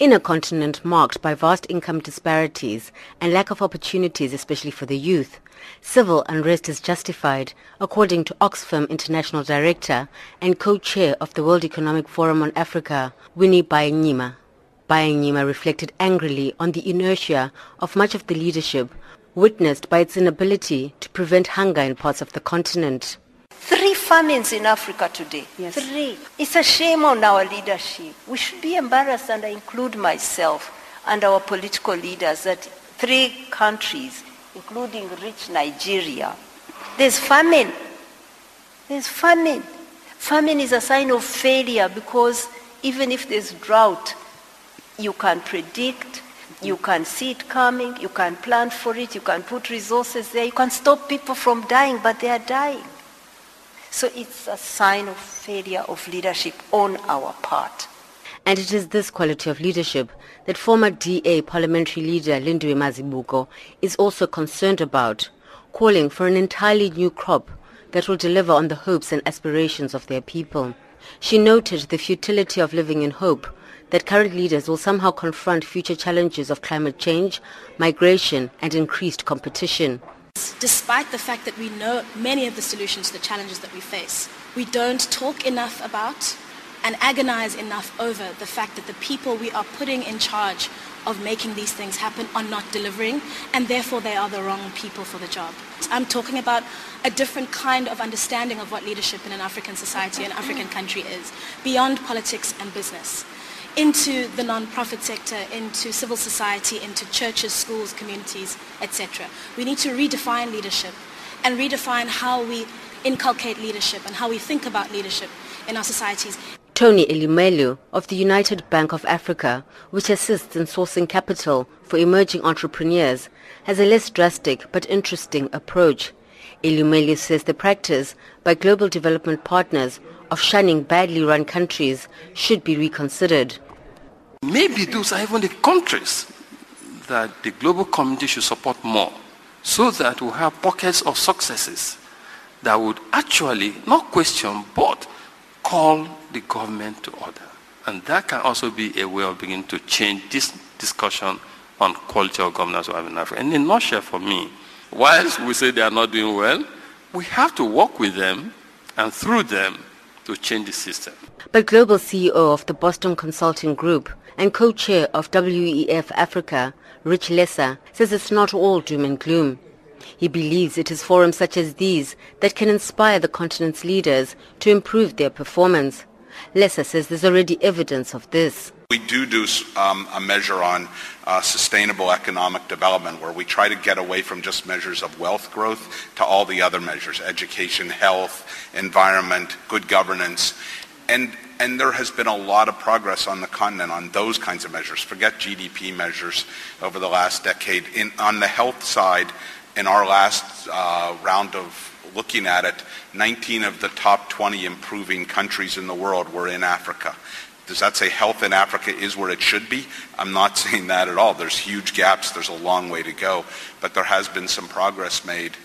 In a continent marked by vast income disparities and lack of opportunities, especially for the youth, civil unrest is justified, according to Oxfam International Director and co-chair of the World Economic Forum on Africa, Winnie Byanyima. Byanyima reflected angrily on the inertia of much of the leadership witnessed by its inability to prevent hunger in parts of the continent. Three famines in Africa today. Yes. Three. It's a shame on our leadership. We should be embarrassed, and I include myself and our political leaders, that three countries, including rich Nigeria, there's famine. There's famine. Famine is a sign of failure because even if there's drought, you can predict, you can see it coming, you can plan for it, you can put resources there, you can stop people from dying, but they are dying. So it's a sign of failure of leadership on our part. And it is this quality of leadership that former DA parliamentary leader Lindiwe Mazibuko is also concerned about, calling for an entirely new crop that will deliver on the hopes and aspirations of their people. She noted the futility of living in hope that current leaders will somehow confront future challenges of climate change, migration and increased competition. Despite the fact that we know many of the solutions to the challenges that we face, we don't talk enough about and agonize enough over the fact that the people we are putting in charge of making these things happen are not delivering and therefore they are the wrong people for the job. I'm talking about a different kind of understanding of what leadership in an African society, an African country is, beyond politics and business into the non-profit sector, into civil society, into churches, schools, communities, etc. We need to redefine leadership and redefine how we inculcate leadership and how we think about leadership in our societies. Tony Elumelu of the United Bank of Africa, which assists in sourcing capital for emerging entrepreneurs, has a less drastic but interesting approach. Elumelu says the practice by global development partners of shunning badly run countries should be reconsidered. Maybe those are even the countries that the global community should support more so that we have pockets of successes that would actually not question but call the government to order. And that can also be a way of beginning to change this discussion on quality of governance we have in Africa. And in a nutshell for me, whilst we say they are not doing well, we have to work with them and through them to change the system. But global CEO of the Boston Consulting Group and co-chair of WEF Africa, Rich Lesser, says it's not all doom and gloom. He believes it is forums such as these that can inspire the continent's leaders to improve their performance. Lesser says there's already evidence of this. We do do um, a measure on uh, sustainable economic development where we try to get away from just measures of wealth growth to all the other measures, education, health, environment, good governance. And, there has been a lot of progress on the continent on those kinds of measures. Forget GDP measures over the last decade. On the health side, in our last uh, round of looking at it, 19 of the top 20 improving countries in the world were in Africa. Does that say health in Africa is where it should be? I'm not saying that at all. There's huge gaps. There's a long way to go. But there has been some progress made.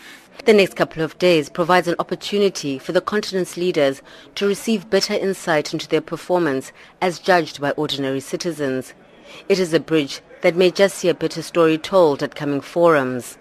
The next couple of days provides an opportunity for the continent's leaders to receive better insight into their performance as judged by ordinary citizens. It is a bridge that may just see a better story told at coming forums.